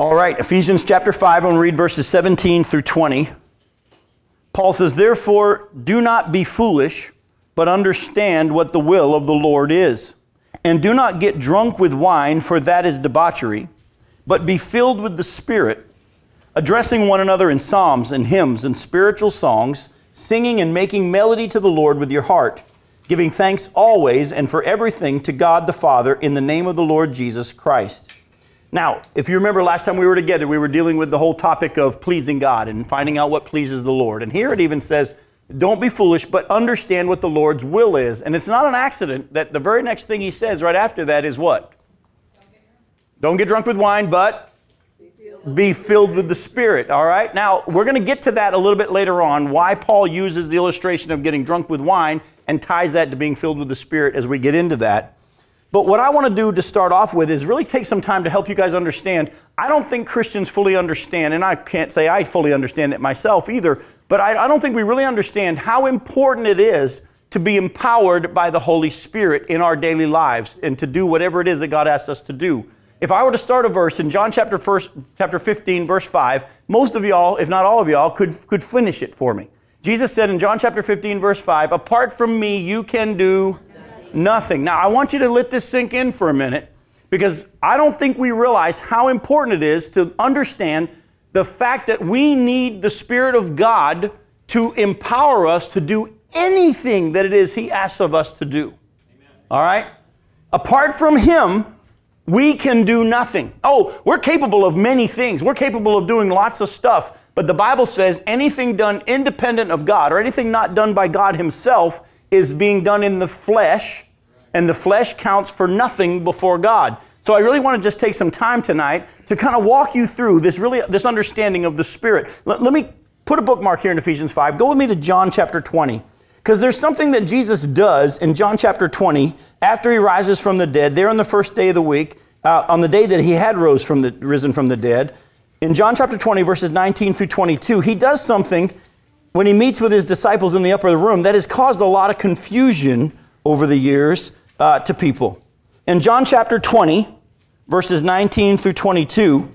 All right, Ephesians chapter 5, I'm going to read verses 17 through 20. Paul says, Therefore, do not be foolish, but understand what the will of the Lord is. And do not get drunk with wine, for that is debauchery, but be filled with the Spirit, addressing one another in psalms and hymns and spiritual songs, singing and making melody to the Lord with your heart, giving thanks always and for everything to God the Father in the name of the Lord Jesus Christ now, if you remember last time we were together, we were dealing with the whole topic of pleasing God and finding out what pleases the Lord. And here it even says, don't be foolish, but understand what the Lord's will is. And it's not an accident that the very next thing he says right after that is what? Don't get drunk with wine, but be filled with the Spirit. All right? Now, we're going to get to that a little bit later on, why Paul uses the illustration of getting drunk with wine and ties that to being filled with the Spirit as we get into that. But what I want to do to start off with is really take some time to help you guys understand. I don't think Christians fully understand, and I can't say I fully understand it myself either, but I, I, don't think we really understand how important it is to be empowered by the Holy Spirit in our daily lives and to do whatever it is that God asks us to do. If I were to start a verse in John chapter, first, chapter 15, verse 5, most of y'all, if not all of y'all, could, could finish it for me. Jesus said in John chapter 15, verse 5, Apart from me, you can do Nothing. Now, I want you to let this sink in for a minute because I don't think we realize how important it is to understand the fact that we need the Spirit of God to empower us to do anything that it is He asks of us to do. Amen. All right? Apart from Him, we can do nothing. Oh, we're capable of many things. We're capable of doing lots of stuff. But the Bible says anything done independent of God or anything not done by God Himself is being done in the flesh, and the flesh counts for nothing before God. So I really want to just take some time tonight to kind of walk you through this really this understanding of the Spirit. Let, let me put a bookmark here in Ephesians 5. Go with me to John chapter 20. Because there's something that Jesus does in John chapter 20 after he rises from the dead, there on the first day of the week, uh, on the day that he had rose from the, risen from the dead. In John chapter 20, verses 19 through 22, he does something when he meets with his disciples in the upper room, that has caused a lot of confusion over the years uh, to people. In John chapter 20, verses 19 through 22,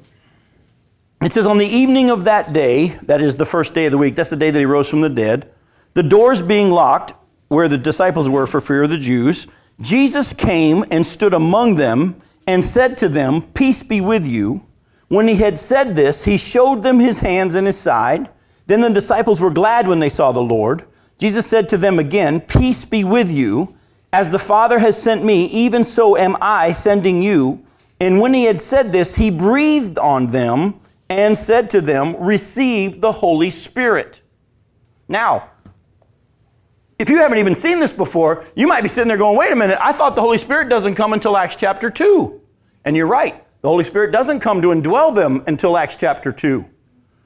it says, On the evening of that day, that is the first day of the week, that's the day that he rose from the dead, the doors being locked, where the disciples were for fear of the Jews, Jesus came and stood among them and said to them, Peace be with you. When he had said this, he showed them his hands and his side. Then the disciples were glad when they saw the Lord. Jesus said to them again, Peace be with you. As the Father has sent me, even so am I sending you. And when he had said this, he breathed on them and said to them, Receive the Holy Spirit. Now, if you haven't even seen this before, you might be sitting there going, Wait a minute, I thought the Holy Spirit doesn't come until Acts chapter 2. And you're right, the Holy Spirit doesn't come to indwell them until Acts chapter 2.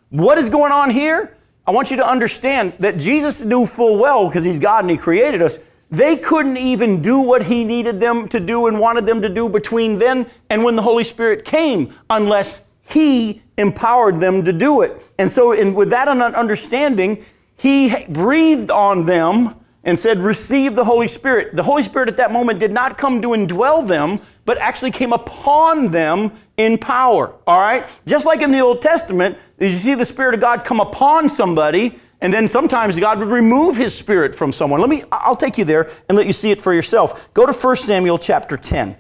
What is going on here? I want you to understand that Jesus knew full well, because He's God and He created us, they couldn't even do what He needed them to do and wanted them to do between then and when the Holy Spirit came, unless He empowered them to do it. And so, in, with that understanding, He breathed on them and said, Receive the Holy Spirit. The Holy Spirit at that moment did not come to indwell them, but actually came upon them in power. All right? Just like in the Old Testament, you see the Spirit of God come upon somebody, and then sometimes God would remove his spirit from someone. Let me, I'll take you there and let you see it for yourself. Go to 1 Samuel chapter 10.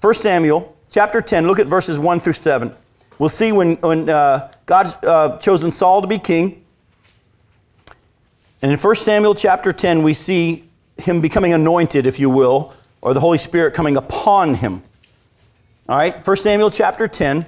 1 Samuel chapter 10, look at verses 1 through 7. We'll see when, when uh, God uh, chosen Saul to be king. And in 1 Samuel chapter 10, we see him becoming anointed, if you will, or the Holy Spirit coming upon him. All right, 1 Samuel chapter 10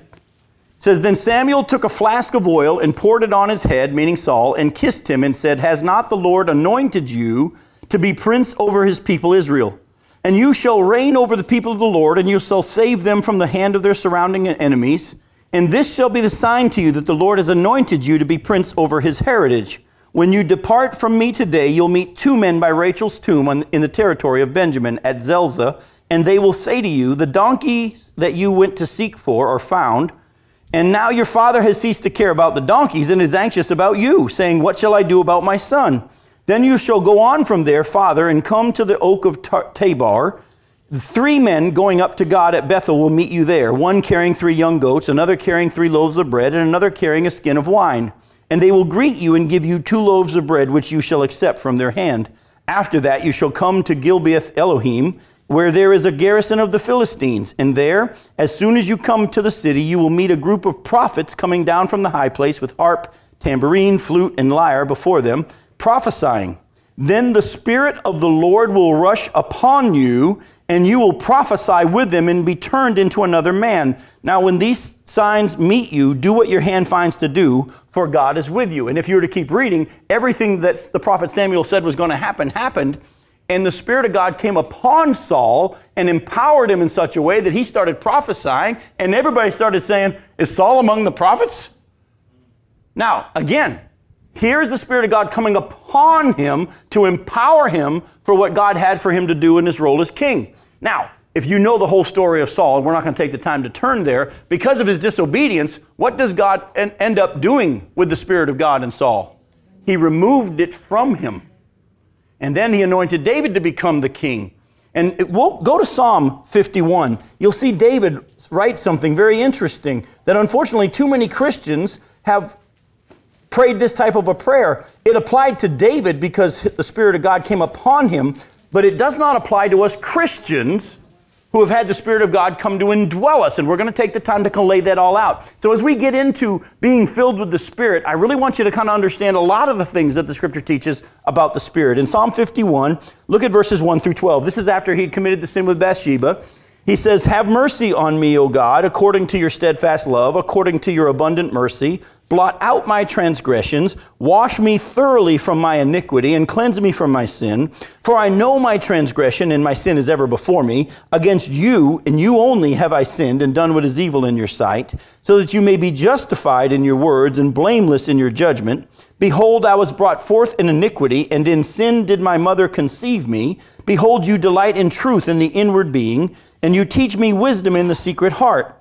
says, Then Samuel took a flask of oil and poured it on his head, meaning Saul, and kissed him and said, Has not the Lord anointed you to be prince over his people Israel? And you shall reign over the people of the Lord, and you shall save them from the hand of their surrounding enemies. And this shall be the sign to you that the Lord has anointed you to be prince over his heritage. When you depart from me today, you'll meet two men by Rachel's tomb in the territory of Benjamin at Zelzah, and they will say to you, The donkeys that you went to seek for are found, and now your father has ceased to care about the donkeys and is anxious about you, saying, What shall I do about my son? Then you shall go on from there, father, and come to the oak of Tabor Three men going up to God at Bethel will meet you there, one carrying three young goats, another carrying three loaves of bread, and another carrying a skin of wine. And they will greet you and give you two loaves of bread, which you shall accept from their hand. After that, you shall come to Gibeath Elohim, where there is a garrison of the Philistines. And there, as soon as you come to the city, you will meet a group of prophets coming down from the high place with harp, tambourine, flute, and lyre before them, prophesying. Then the Spirit of the Lord will rush upon you and you will prophesy with them and be turned into another man. Now, when these signs meet you, do what your hand finds to do, for God is with you. And if you were to keep reading, everything that the prophet Samuel said was going to happen happened. And the Spirit of God came upon Saul and empowered him in such a way that he started prophesying, and everybody started saying, Is Saul among the prophets? Now, again, Here's the Spirit of God coming upon him to empower him for what God had for him to do in his role as king. Now, if you know the whole story of Saul, and we're not going to take the time to turn there, because of his disobedience, what does God end up doing with the Spirit of God in Saul? He removed it from him. And then he anointed David to become the king. And it, we'll go to Psalm 51. You'll see David write something very interesting that unfortunately too many Christians have prayed this type of a prayer. It applied to David because the Spirit of God came upon him, but it does not apply to us Christians who have had the Spirit of God come to indwell us. And we're going to take the time to lay that all out. So, as we get into being filled with the Spirit, I really want you to kind of understand a lot of the things that the Scripture teaches about the Spirit. In Psalm 51, look at verses 1 through 12. This is after he'd committed the sin with Bathsheba. He says, Have mercy on me, O God, according to your steadfast love, according to your abundant mercy. Blot out my transgressions, wash me thoroughly from my iniquity, and cleanse me from my sin. For I know my transgression, and my sin is ever before me. Against you, and you only, have I sinned and done what is evil in your sight, so that you may be justified in your words and blameless in your judgment. Behold, I was brought forth in iniquity, and in sin did my mother conceive me. Behold, you delight in truth in the inward being and you teach me wisdom in the secret heart.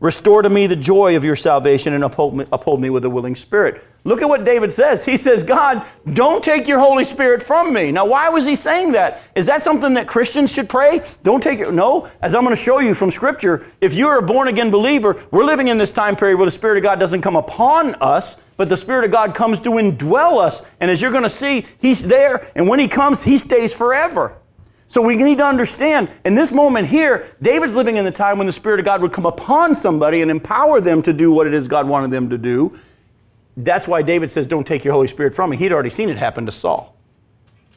Restore to me the joy of your salvation and uphold me, uphold me with a willing spirit. Look at what David says. He says, God, don't take your Holy Spirit from me. Now, why was he saying that? Is that something that Christians should pray? Don't take it. No, as I'm going to show you from Scripture, if you're a born again believer, we're living in this time period where the Spirit of God doesn't come upon us, but the Spirit of God comes to indwell us. And as you're going to see, He's there, and when He comes, He stays forever. So we need to understand in this moment here, David's living in the time when the Spirit of God would come upon somebody and empower them to do what it is God wanted them to do. That's why David says, Don't take your Holy Spirit from me. He'd already seen it happen to Saul.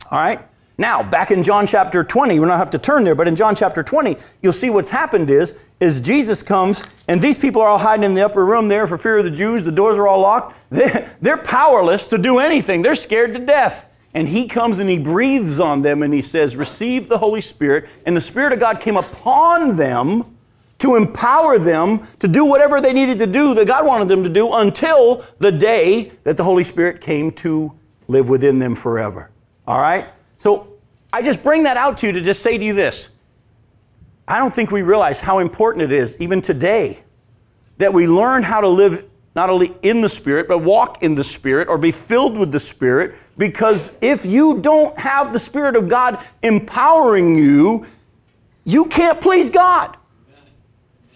All right? Now, back in John chapter 20, we don't have to turn there, but in John chapter 20, you'll see what's happened is, is Jesus comes, and these people are all hiding in the upper room there for fear of the Jews. The doors are all locked. They, they're powerless to do anything. They're scared to death. And he comes and he breathes on them and he says, Receive the Holy Spirit. And the Spirit of God came upon them to empower them to do whatever they needed to do that God wanted them to do until the day that the Holy Spirit came to live within them forever. All right? So I just bring that out to you to just say to you this. I don't think we realize how important it is, even today, that we learn how to live not only in the Spirit, but walk in the Spirit or be filled with the Spirit. Because if you don't have the Spirit of God empowering you, you can't please God.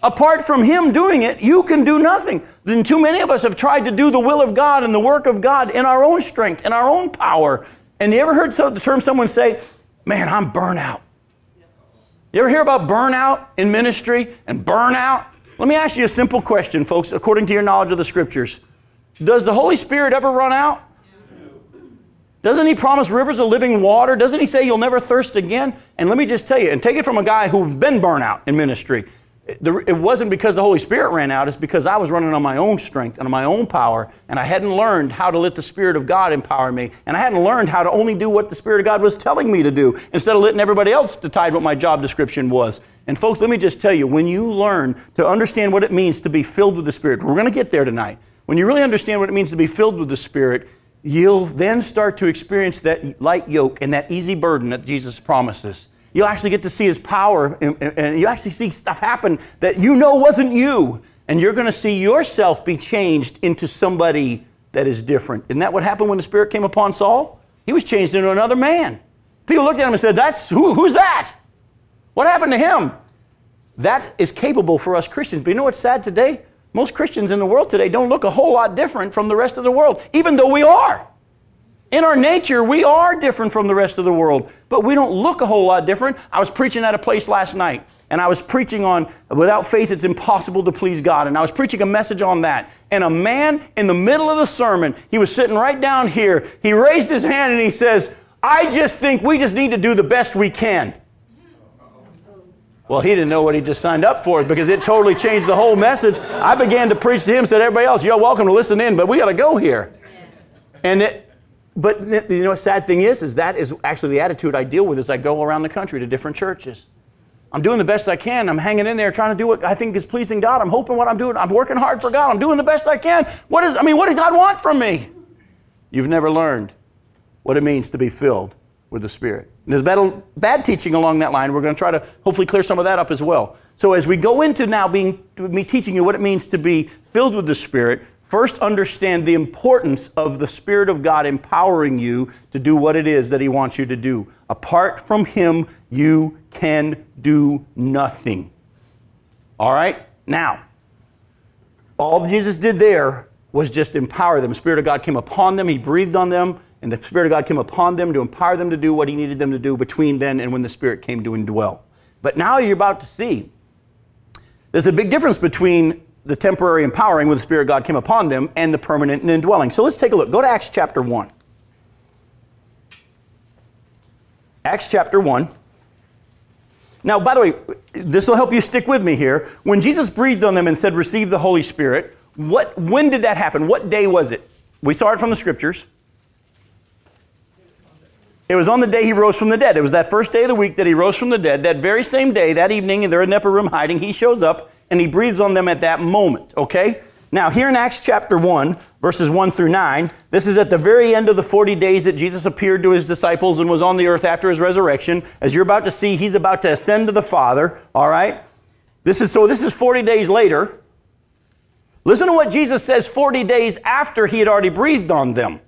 Apart from Him doing it, you can do nothing. Then too many of us have tried to do the will of God and the work of God in our own strength, in our own power. And you ever heard the term someone say, Man, I'm burnout? You ever hear about burnout in ministry and burnout? Let me ask you a simple question, folks, according to your knowledge of the scriptures. Does the Holy Spirit ever run out? Doesn't he promise rivers of living water? Doesn't he say you'll never thirst again? And let me just tell you, and take it from a guy who's been burnt out in ministry. It wasn't because the Holy Spirit ran out, it's because I was running on my own strength and on my own power, and I hadn't learned how to let the Spirit of God empower me, and I hadn't learned how to only do what the Spirit of God was telling me to do instead of letting everybody else decide what my job description was. And folks, let me just tell you, when you learn to understand what it means to be filled with the Spirit, we're going to get there tonight. When you really understand what it means to be filled with the Spirit, you'll then start to experience that light yoke and that easy burden that Jesus promises. You'll actually get to see his power and, and you actually see stuff happen that you know wasn't you. And you're going to see yourself be changed into somebody that is different. Isn't that what happened when the Spirit came upon Saul? He was changed into another man. People looked at him and said, That's who, who's that? What happened to him? That is capable for us Christians. But you know what's sad today? Most Christians in the world today don't look a whole lot different from the rest of the world, even though we are. In our nature, we are different from the rest of the world, but we don't look a whole lot different. I was preaching at a place last night, and I was preaching on without faith it's impossible to please God, and I was preaching a message on that. And a man in the middle of the sermon, he was sitting right down here, he raised his hand and he says, I just think we just need to do the best we can. Well, he didn't know what he just signed up for because it totally changed the whole message. I began to preach to him, said, Everybody else, you're welcome to listen in, but we got to go here. And it, but you know, the sad thing is, is that is actually the attitude I deal with as I go around the country to different churches. I'm doing the best I can. I'm hanging in there trying to do what I think is pleasing God. I'm hoping what I'm doing. I'm working hard for God. I'm doing the best I can. What is, I mean, what does God want from me? You've never learned what it means to be filled with the Spirit. And there's bad, bad teaching along that line. We're going to try to hopefully clear some of that up as well. So as we go into now being me teaching you what it means to be filled with the Spirit, first understand the importance of the Spirit of God empowering you to do what it is that He wants you to do. Apart from Him, you can do nothing. All right? Now, all Jesus did there was just empower them. The Spirit of God came upon them, He breathed on them, and the Spirit of God came upon them to empower them to do what He needed them to do between then and when the Spirit came to indwell. But now you're about to see there's a big difference between the temporary empowering when the Spirit of God came upon them and the permanent indwelling. So let's take a look. Go to Acts chapter 1. Acts chapter 1. Now, by the way, this will help you stick with me here. When Jesus breathed on them and said, Receive the Holy Spirit, what, when did that happen? What day was it? We saw it from the scriptures. It was on the day he rose from the dead. It was that first day of the week that he rose from the dead. That very same day, that evening, they're in the upper room hiding, he shows up and he breathes on them at that moment, okay? Now, here in Acts chapter 1, verses 1 through 9, this is at the very end of the 40 days that Jesus appeared to his disciples and was on the earth after his resurrection. As you're about to see, he's about to ascend to the Father, all right? This is so this is 40 days later. Listen to what Jesus says 40 days after he had already breathed on them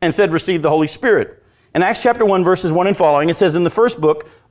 and said, Receive the Holy Spirit. In Acts chapter 1, verses 1 and following, it says, In the first book,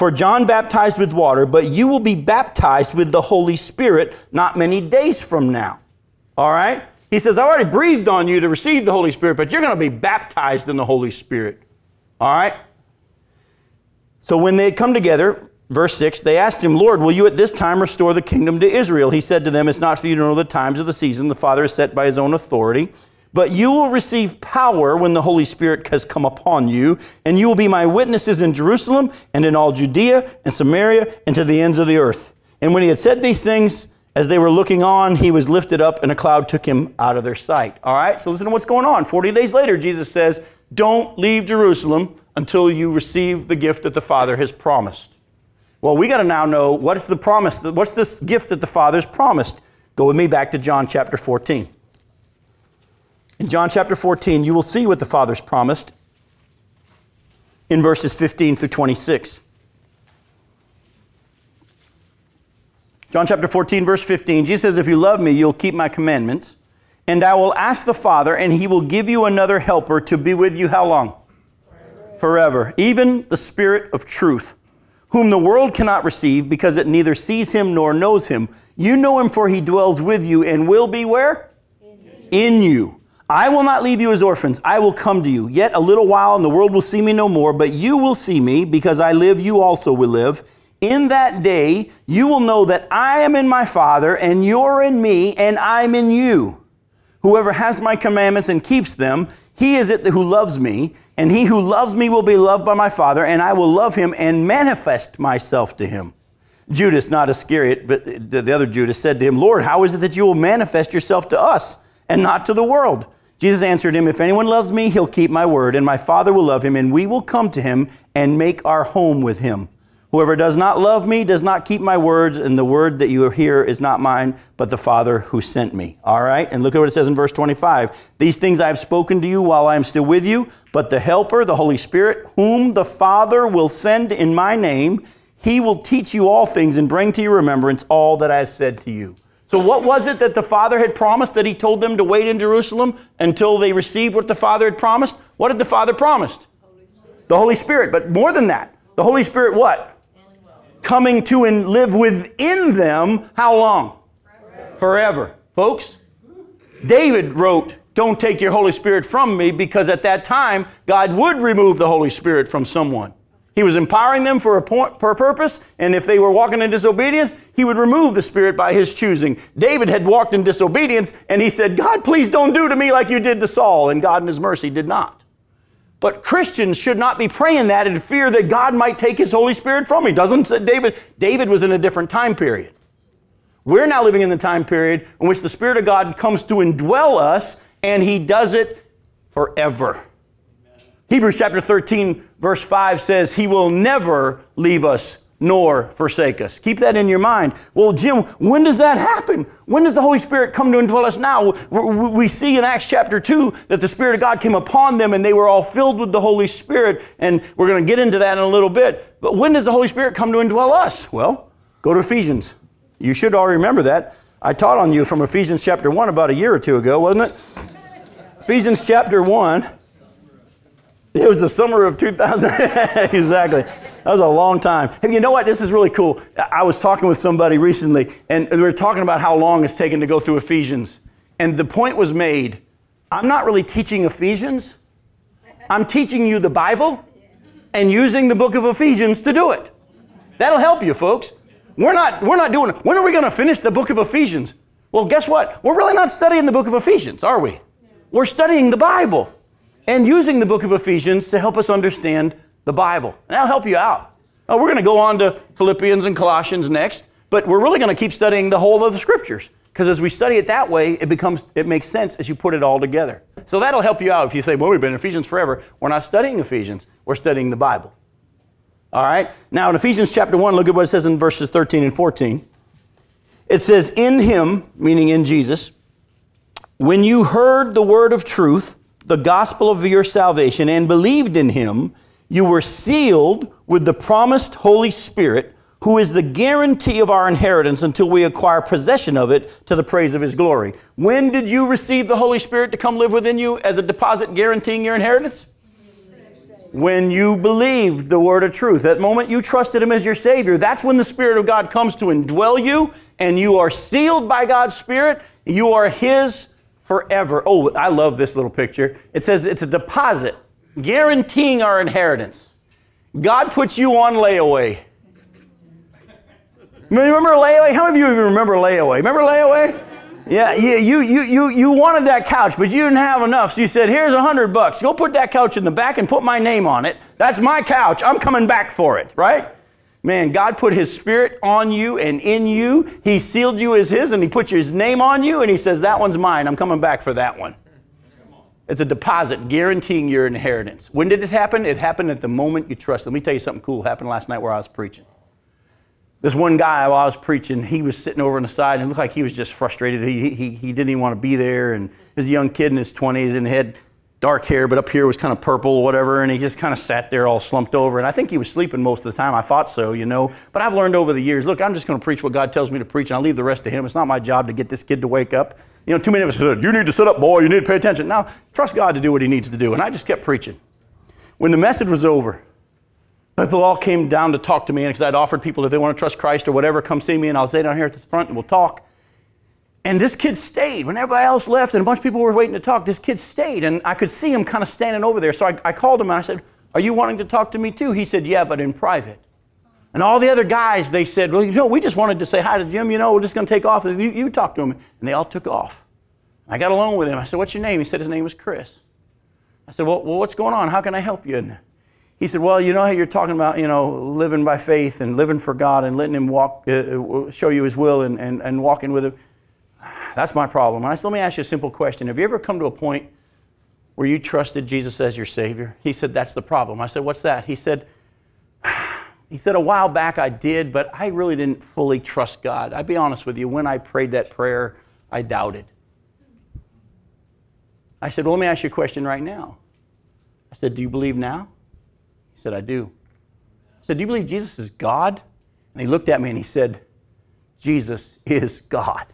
For John baptized with water, but you will be baptized with the Holy Spirit not many days from now. All right? He says, I already breathed on you to receive the Holy Spirit, but you're going to be baptized in the Holy Spirit. All right? So when they had come together, verse 6, they asked him, Lord, will you at this time restore the kingdom to Israel? He said to them, It's not for you to know the times of the season the Father is set by his own authority but you will receive power when the Holy Spirit has come upon you, and you will be my witnesses in Jerusalem and in all Judea and Samaria and to the ends of the earth. And when he had said these things, as they were looking on, he was lifted up, and a cloud took him out of their sight. All right, so listen to what's going on. 40 days later, Jesus says, Don't leave Jerusalem until you receive the gift that the Father has promised. Well, we got to now know what is the promise, what's this gift that the Father's promised? Go with me back to John chapter 14. In John chapter 14, you will see what the Father's promised in verses 15 through 26. John chapter 14, verse 15, Jesus says, If you love me, you'll keep my commandments, and I will ask the Father, and he will give you another helper to be with you how long? Forever. Forever. Even the Spirit of truth, whom the world cannot receive because it neither sees him nor knows him. You know him, for he dwells with you and will be where? In you. In you. I will not leave you as orphans. I will come to you. Yet a little while, and the world will see me no more, but you will see me, because I live, you also will live. In that day, you will know that I am in my Father, and you're in me, and I'm in you. Whoever has my commandments and keeps them, He is it who loves me, and he who loves me will be loved by my Father, and I will love him and manifest myself to him. Judas, not Iscariot, but the other Judas, said to him, Lord, how is it that you will manifest yourself to us and not to the world? Jesus answered him, If anyone loves me, he'll keep my word, and my Father will love him, and we will come to him and make our home with him. Whoever does not love me does not keep my words, and the word that you hear is not mine, but the Father who sent me. All right? And look at what it says in verse 25. These things I have spoken to you while I am still with you, but the Helper, the Holy Spirit, whom the Father will send in my name, he will teach you all things and bring to your remembrance all that I have said to you. So, what was it that the Father had promised that He told them to wait in Jerusalem until they received what the Father had promised? What did the Father promise? The Holy Spirit. But more than that, the Holy Spirit what? coming to and live within them how long? Forever. Forever. Folks, David wrote, Don't take your Holy Spirit from me, because at that time, God would remove the Holy Spirit from someone. He was empowering them for a per purpose, and if they were walking in disobedience, he would remove the Spirit by his choosing. David had walked in disobedience, and he said, God, please don't do to me like you did to Saul, and God in his mercy did not. But Christians should not be praying that in fear that God might take his Holy Spirit from me. Doesn't David? David was in a different time period. We're now living in the time period in which the Spirit of God comes to indwell us, and he does it forever. Hebrews chapter 13, verse 5 says, He will never leave us nor forsake us. Keep that in your mind. Well, Jim, when does that happen? When does the Holy Spirit come to indwell us now? We see in Acts chapter 2 that the Spirit of God came upon them and they were all filled with the Holy Spirit, and we're going to get into that in a little bit. But when does the Holy Spirit come to indwell us? Well, go to Ephesians. You should all remember that. I taught on you from Ephesians chapter 1 about a year or two ago, wasn't it? Ephesians chapter 1. It was the summer of 2000. exactly. That was a long time. Hey, you know what? This is really cool. I was talking with somebody recently, and we were talking about how long it's taken to go through Ephesians. And the point was made I'm not really teaching Ephesians, I'm teaching you the Bible and using the book of Ephesians to do it. That'll help you, folks. We're not, we're not doing it. When are we going to finish the book of Ephesians? Well, guess what? We're really not studying the book of Ephesians, are we? We're studying the Bible and using the book of Ephesians to help us understand the Bible. And that'll help you out. Now, we're going to go on to Philippians and Colossians next, but we're really going to keep studying the whole of the scriptures because as we study it that way, it becomes it makes sense as you put it all together. So that'll help you out if you say, "Well, we've been in Ephesians forever." We're not studying Ephesians; we're studying the Bible. All right. Now, in Ephesians chapter one, look at what it says in verses 13 and 14. It says, "In Him, meaning in Jesus, when you heard the word of truth." The gospel of your salvation and believed in him, you were sealed with the promised Holy Spirit, who is the guarantee of our inheritance until we acquire possession of it to the praise of his glory. When did you receive the Holy Spirit to come live within you as a deposit guaranteeing your inheritance? When you believed the word of truth. That moment you trusted him as your Savior, that's when the Spirit of God comes to indwell you and you are sealed by God's Spirit. You are his forever. Oh, I love this little picture. It says it's a deposit guaranteeing our inheritance. God puts you on layaway. Remember layaway? How many of you even remember layaway? Remember layaway? Yeah, yeah, you, you, you, you wanted that couch, but you didn't have enough. So you said, here's a hundred bucks. Go put that couch in the back and put my name on it. That's my couch. I'm coming back for it, right? Man, God put His Spirit on you and in you. He sealed you as His and He put His name on you and He says, That one's mine. I'm coming back for that one. It's a deposit guaranteeing your inheritance. When did it happen? It happened at the moment you trust. Let me tell you something cool happened last night where I was preaching. This one guy while I was preaching, he was sitting over on the side and it looked like he was just frustrated. He, he, he didn't even want to be there. And he was a young kid in his 20s and had dark hair, but up here was kind of purple or whatever, and he just kind of sat there all slumped over. And I think he was sleeping most of the time. I thought so, you know. But I've learned over the years look, I'm just going to preach what God tells me to preach, and I'll leave the rest to Him. It's not my job to get this kid to wake up. You know, too many of us said, You need to sit up, boy, you need to pay attention. Now, trust God to do what He needs to do. And I just kept preaching. When the message was over, people all came down to talk to me, and because I'd offered people if they want to trust Christ or whatever, come see me, and I'll stay down here at the front and we'll talk. And this kid stayed. When everybody else left and a bunch of people were waiting to talk, this kid stayed. And I could see him kind of standing over there. So I, I called him and I said, Are you wanting to talk to me too? He said, Yeah, but in private. And all the other guys, they said, Well, you know, we just wanted to say hi to Jim. You know, we're just going to take off. You, you talk to him. And they all took off. I got along with him. I said, What's your name? He said his name was Chris. I said, well, well, what's going on? How can I help you? And he said, well, you know how you're talking about, you know, living by faith and living for God and letting him walk, uh, uh, show you his will and, and, and walking with him. That's my problem. I said, let me ask you a simple question. Have you ever come to a point where you trusted Jesus as your Savior? He said, that's the problem. I said, what's that? He said, he said, a while back I did, but I really didn't fully trust God. I'd be honest with you, when I prayed that prayer, I doubted. I said, well, let me ask you a question right now. I said, do you believe now? He said, I do. I said, do you believe Jesus is God? And he looked at me and he said, Jesus is God.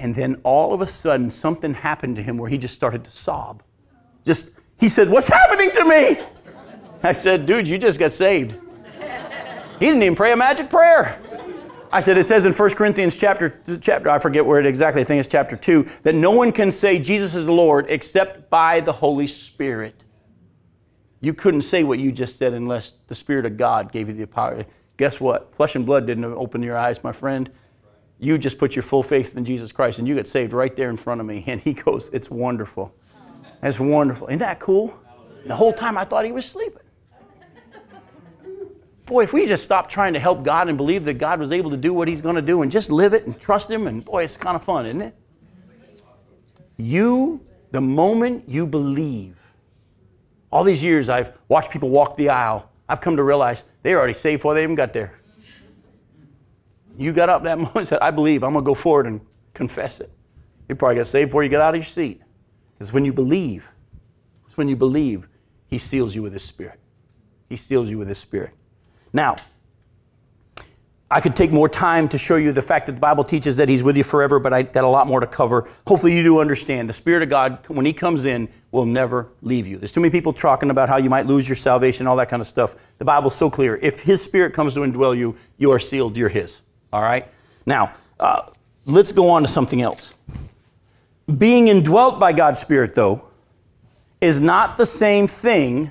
And then all of a sudden, something happened to him where he just started to sob. Just, he said, What's happening to me? I said, Dude, you just got saved. He didn't even pray a magic prayer. I said, it says in 1 Corinthians chapter, chapter, I forget where it exactly, I think it's chapter 2, that no one can say Jesus is Lord except by the Holy Spirit. You couldn't say what you just said unless the Spirit of God gave you the power. Guess what? Flesh and blood didn't open your eyes, my friend. You just put your full faith in Jesus Christ and you get saved right there in front of me. And he goes, It's wonderful. That's wonderful. Isn't that cool? The whole time I thought he was sleeping. Boy, if we just stop trying to help God and believe that God was able to do what he's going to do and just live it and trust him, and boy, it's kind of fun, isn't it? You, the moment you believe, all these years I've watched people walk the aisle, I've come to realize they're already saved before they even got there. You got up that moment and said, I believe, I'm going to go forward and confess it. You probably got saved before you get out of your seat. Because when you believe, it's when you believe, He seals you with His Spirit. He seals you with His Spirit. Now, I could take more time to show you the fact that the Bible teaches that He's with you forever, but I got a lot more to cover. Hopefully, you do understand. The Spirit of God, when He comes in, will never leave you. There's too many people talking about how you might lose your salvation, all that kind of stuff. The Bible's so clear. If His Spirit comes to indwell you, you are sealed, you're His. All right? Now, uh, let's go on to something else. Being indwelt by God's Spirit, though, is not the same thing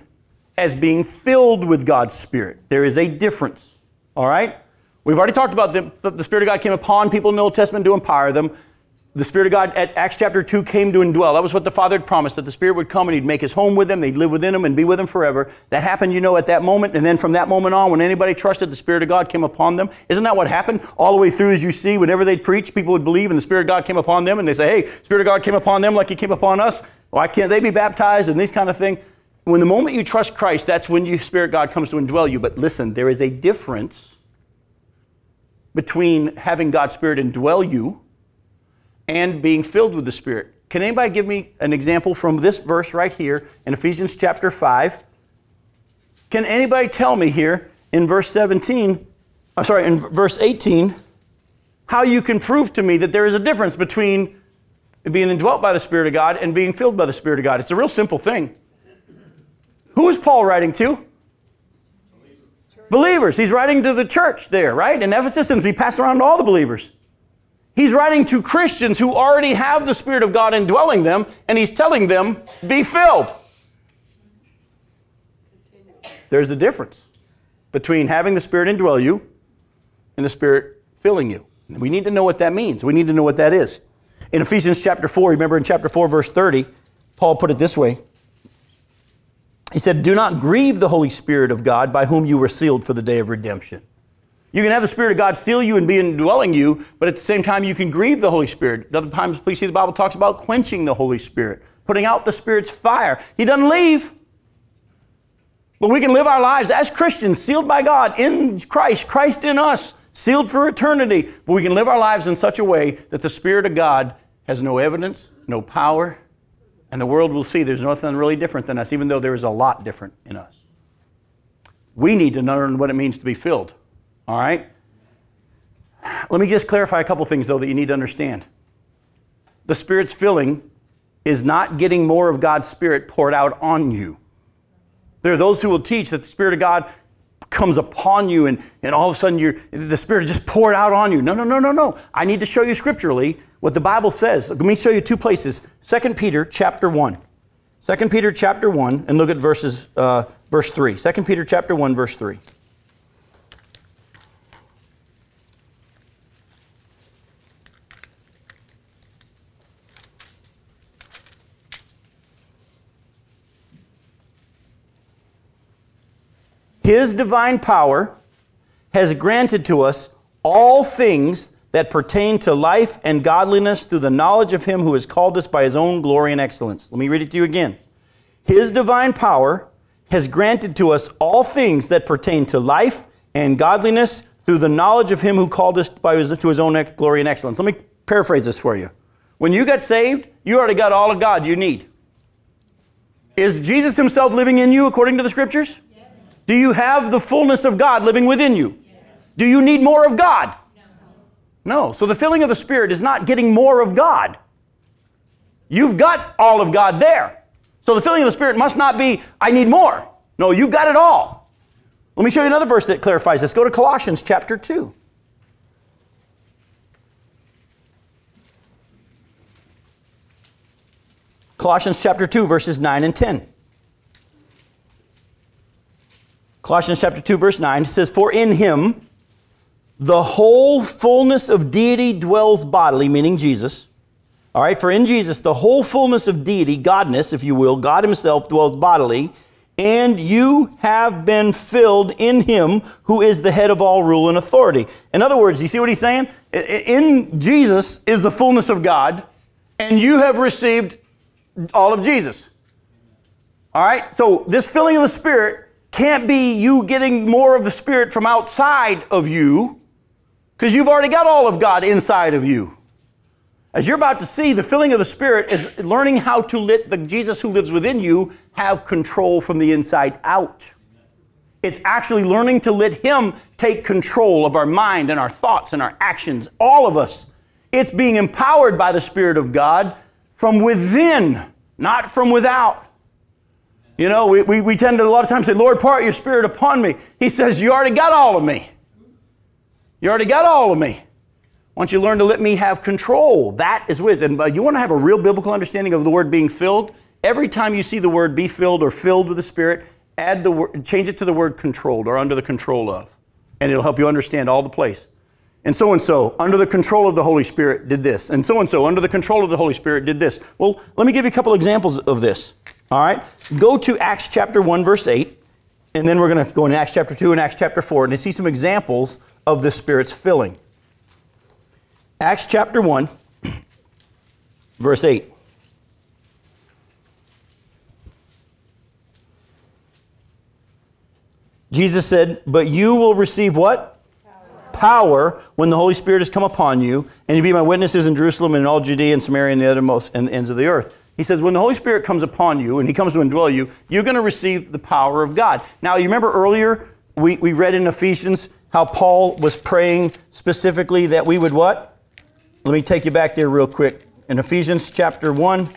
as being filled with God's Spirit. There is a difference. All right? We've already talked about the, the Spirit of God came upon people in the Old Testament to empower them the Spirit of God at Acts chapter 2 came to indwell. That was what the Father had promised, that the Spirit would come and He'd make His home with them, they'd live within Him and be with Him forever. That happened, you know, at that moment. And then from that moment on, when anybody trusted, the Spirit of God came upon them. Isn't that what happened? All the way through, as you see, whenever they'd preach, people would believe and the Spirit of God came upon them and they say, hey, Spirit of God came upon them like He came upon us. Why can't they be baptized? And these kind of things. When the moment you trust Christ, that's when you Spirit of God comes to indwell you. But listen, there is a difference between having God's Spirit indwell you and being filled with the Spirit. Can anybody give me an example from this verse right here in Ephesians chapter 5? Can anybody tell me here in verse 17, I'm sorry, in verse 18, how you can prove to me that there is a difference between being indwelt by the Spirit of God and being filled by the Spirit of God? It's a real simple thing. Who is Paul writing to? Believers. He's writing to the church there, right? In Ephesus, and he passed around to all the believers. He's writing to Christians who already have the Spirit of God indwelling them, and he's telling them, be filled. There's a difference between having the Spirit indwell you and the Spirit filling you. We need to know what that means. We need to know what that is. In Ephesians chapter 4, remember in chapter 4, verse 30, Paul put it this way. He said, Do not grieve the Holy Spirit of God by whom you were sealed for the day of redemption. You can have the Spirit of God seal you and be indwelling you, but at the same time, you can grieve the Holy Spirit. Other times, please see the Bible talks about quenching the Holy Spirit, putting out the Spirit's fire. He doesn't leave. But we can live our lives as Christians, sealed by God in Christ, Christ in us, sealed for eternity. But we can live our lives in such a way that the Spirit of God has no evidence, no power, and the world will see there's nothing really different than us, even though there is a lot different in us. We need to learn what it means to be filled. All right? Let me just clarify a couple things, though, that you need to understand. The Spirit's filling is not getting more of God's Spirit poured out on you. There are those who will teach that the Spirit of God comes upon you and, and all of a sudden you're, the Spirit just poured out on you. No, no, no, no, no. I need to show you scripturally what the Bible says. Let me show you two places. 2 Peter chapter 1. 2 Peter chapter 1, and look at verses, uh, verse 3. 2 Peter chapter 1, verse 3. His divine power has granted to us all things that pertain to life and godliness through the knowledge of Him who has called us by His own glory and excellence. Let me read it to you again. His divine power has granted to us all things that pertain to life and godliness through the knowledge of Him who called us by his, to His own glory and excellence. Let me paraphrase this for you. When you got saved, you already got all of God you need. Is Jesus Himself living in you according to the Scriptures? Do you have the fullness of God living within you? Yes. Do you need more of God? No. no. So the filling of the Spirit is not getting more of God. You've got all of God there. So the filling of the Spirit must not be, I need more. No, you've got it all. Let me show you another verse that clarifies this. Go to Colossians chapter 2. Colossians chapter 2, verses 9 and 10. Colossians chapter 2, verse 9 says, For in him the whole fullness of deity dwells bodily, meaning Jesus. All right, for in Jesus the whole fullness of deity, Godness, if you will, God Himself dwells bodily, and you have been filled in Him who is the head of all rule and authority. In other words, you see what He's saying? In Jesus is the fullness of God, and you have received all of Jesus. All right? So this filling of the Spirit can't be you getting more of the Spirit from outside of you because you've already got all of God inside of you. As you're about to see, the filling of the Spirit is learning how to let the Jesus who lives within you have control from the inside out. It's actually learning to let Him take control of our mind and our thoughts and our actions, all of us. It's being empowered by the Spirit of God from within, not from without. You know, we, we, we tend to a lot of times say, Lord, out your spirit upon me. He says, You already got all of me. You already got all of me. Don't you learn to let me have control? That is wisdom. Uh, you want to have a real biblical understanding of the word being filled? Every time you see the word be filled or filled with the Spirit, add the word, change it to the word controlled or under the control of. And it'll help you understand all the place and so and so, under the control of the Holy Spirit, did this, and so and so, under the control of the Holy Spirit, did this. Well, let me give you a couple examples of this. All right? Go to Acts chapter 1, verse 8, and then we're going to go into Acts chapter 2 and Acts chapter 4 and see some examples of the Spirit's filling. Acts chapter 1, verse 8. Jesus said, But you will receive what? power when the Holy Spirit has come upon you, and you be my witnesses in Jerusalem and in all Judea and Samaria and the uttermost and ends of the earth. He says, when the Holy Spirit comes upon you and he comes to indwell you, you're going to receive the power of God. Now, you remember earlier we, we read in Ephesians how Paul was praying specifically that we would what? Let me take you back there real quick. In Ephesians chapter 1,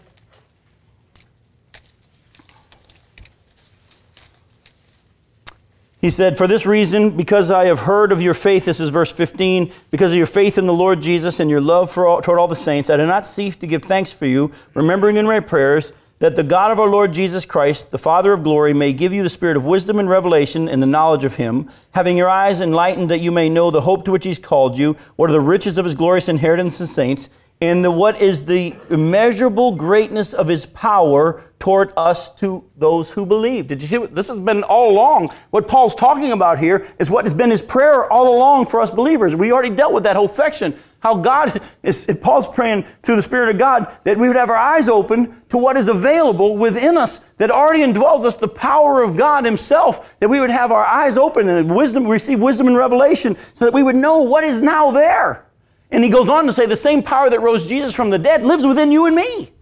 He said, For this reason, because I have heard of your faith, this is verse 15, because of your faith in the Lord Jesus and your love all, toward all the saints, I do not cease to give thanks for you, remembering in my prayers that the God of our Lord Jesus Christ, the Father of glory, may give you the spirit of wisdom and revelation in the knowledge of him, having your eyes enlightened that you may know the hope to which he's called you, what are the riches of his glorious inheritance in saints and the, what is the immeasurable greatness of his power toward us to those who believe. Did you see what this has been all along? What Paul's talking about here is what has been his prayer all along for us believers. We already dealt with that whole section. How God is, Paul's praying through the Spirit of God that we would have our eyes open to what is available within us that already indwells us, the power of God Himself, that we would have our eyes open and wisdom, receive wisdom and revelation so that we would know what is now there. And he goes on to say, the same power that rose Jesus from the dead lives within you and me.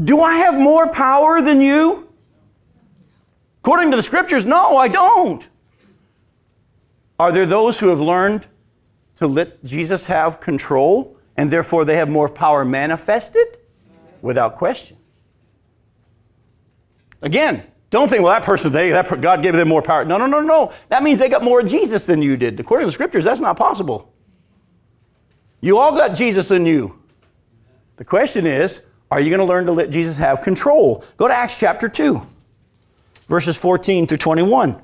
Do I have more power than you? According to the scriptures, no, I don't. Are there those who have learned to let Jesus have control and therefore they have more power manifested? Without question. Again, don't think, well, that person, they, that, God gave them more power. No, no, no, no. That means they got more Jesus than you did. According to the scriptures, that's not possible. You all got Jesus in you. The question is, are you going to learn to let Jesus have control? Go to Acts chapter 2, verses 14 through 21.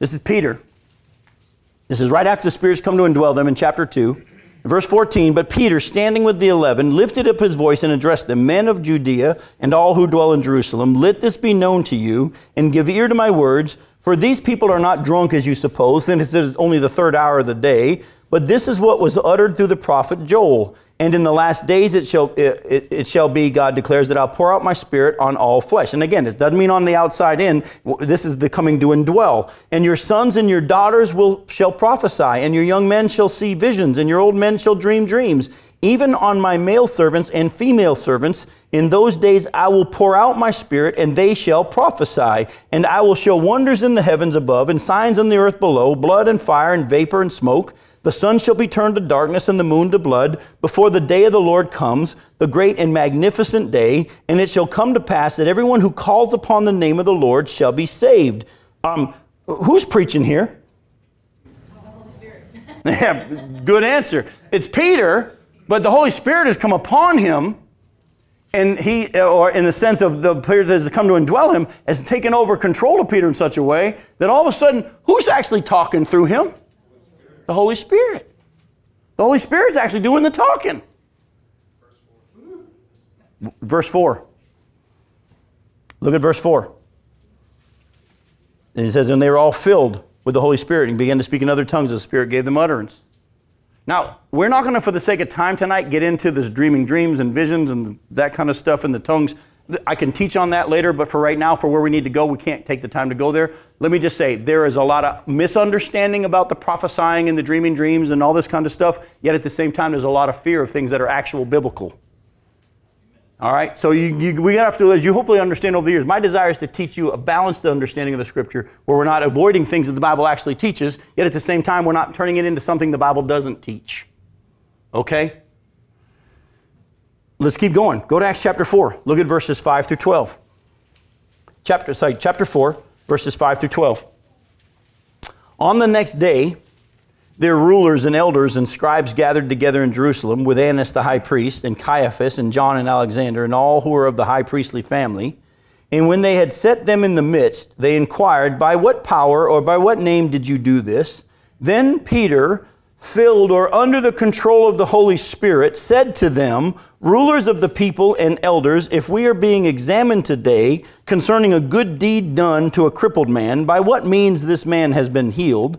This is Peter. This is right after the Spirit's come to indwell them in chapter 2, Verse 14, but Peter, standing with the eleven, lifted up his voice and addressed them, Men of Judea and all who dwell in Jerusalem, let this be known to you, and give ear to my words, for these people are not drunk as you suppose, since it is only the third hour of the day. But this is what was uttered through the prophet Joel. And in the last days it shall, it, it, it, shall be, God declares, that I'll pour out my spirit on all flesh. And again, it doesn't mean on the outside in. This is the coming to indwell. And your sons and your daughters will, shall prophesy, and your young men shall see visions, and your old men shall dream dreams. Even on my male servants and female servants, in those days I will pour out my spirit, and they shall prophesy. And I will show wonders in the heavens above, and signs on the earth below, blood and fire and vapor and smoke. The sun shall be turned to darkness and the moon to blood before the day of the Lord comes, the great and magnificent day. And it shall come to pass that everyone who calls upon the name of the Lord shall be saved. Um, who's preaching here? yeah, good answer. It's Peter, but the Holy Spirit has come upon him, and he, or in the sense of the Spirit that has come to indwell him, has taken over control of Peter in such a way that all of a sudden, who's actually talking through him? The Holy Spirit. The Holy Spirit's actually doing the talking. Verse 4. Look at verse 4. And he says, And they were all filled with the Holy Spirit and began to speak in other tongues as the Spirit gave them utterance. Now, we're not going to, for the sake of time tonight, get into this dreaming dreams and visions and that kind of stuff in the tongues. I can teach on that later, but for right now, for where we need to go, we can't take the time to go there. Let me just say there is a lot of misunderstanding about the prophesying and the dreaming dreams and all this kind of stuff, yet at the same time, there's a lot of fear of things that are actual biblical. All right, so you, you, we have to, as you hopefully understand over the years, my desire is to teach you a balanced understanding of the Scripture where we're not avoiding things that the Bible actually teaches, yet at the same time, we're not turning it into something the Bible doesn't teach. Okay? Let's keep going. Go to Acts chapter 4. Look at verses 5 through 12. Chapter, sorry, chapter 4, verses 5 through 12. On the next day, their rulers and elders and scribes gathered together in Jerusalem with Annas the high priest, and Caiaphas, and John and Alexander, and all who were of the high priestly family. And when they had set them in the midst, they inquired, By what power or by what name did you do this? Then Peter, filled or under the control of the Holy Spirit, said to them, Rulers of the people and elders, if we are being examined today concerning a good deed done to a crippled man, by what means this man has been healed,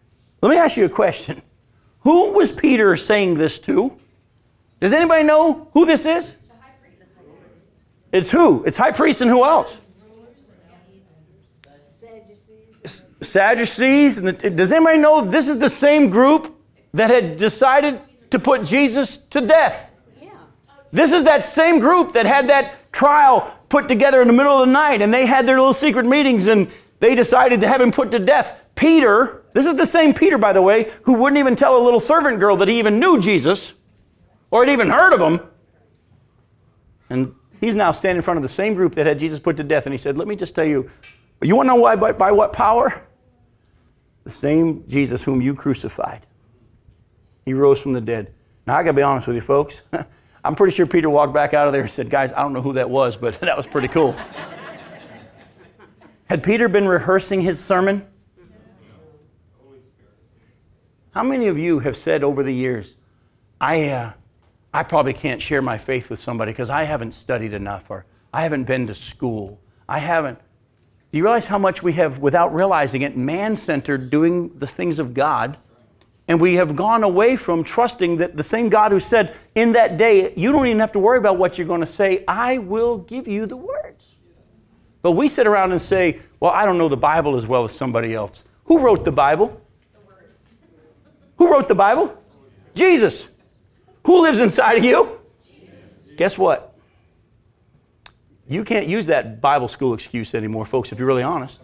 let me ask you a question. Who was Peter saying this to? Does anybody know who this is? It's who? It's high priest and who else? Sadducees. Sadducees. And the, does anybody know this is the same group that had decided to put Jesus to death? Yeah. This is that same group that had that trial put together in the middle of the night and they had their little secret meetings and they decided to have him put to death. Peter, this is the same Peter, by the way, who wouldn't even tell a little servant girl that he even knew Jesus or had even heard of him. And he's now standing in front of the same group that had Jesus put to death and he said, Let me just tell you, you want to know why, by, by what power? the same Jesus whom you crucified. He rose from the dead. Now, I got to be honest with you, folks. I'm pretty sure Peter walked back out of there and said, Guys, I don't know who that was, but that was pretty cool. Had Peter been rehearsing his sermon? How many of you have said over the years, I, uh, I probably can't share my faith with somebody because I haven't studied enough or I haven't been to school. I haven't. Do you realize how much we have, without realizing it, man centered doing the things of God? And we have gone away from trusting that the same God who said, in that day, you don't even have to worry about what you're going to say, I will give you the words. But we sit around and say, well, I don't know the Bible as well as somebody else. Who wrote the Bible? Who wrote the Bible? Jesus. Who lives inside of you? Guess what? you can't use that Bible school excuse anymore, folks, if you're really honest.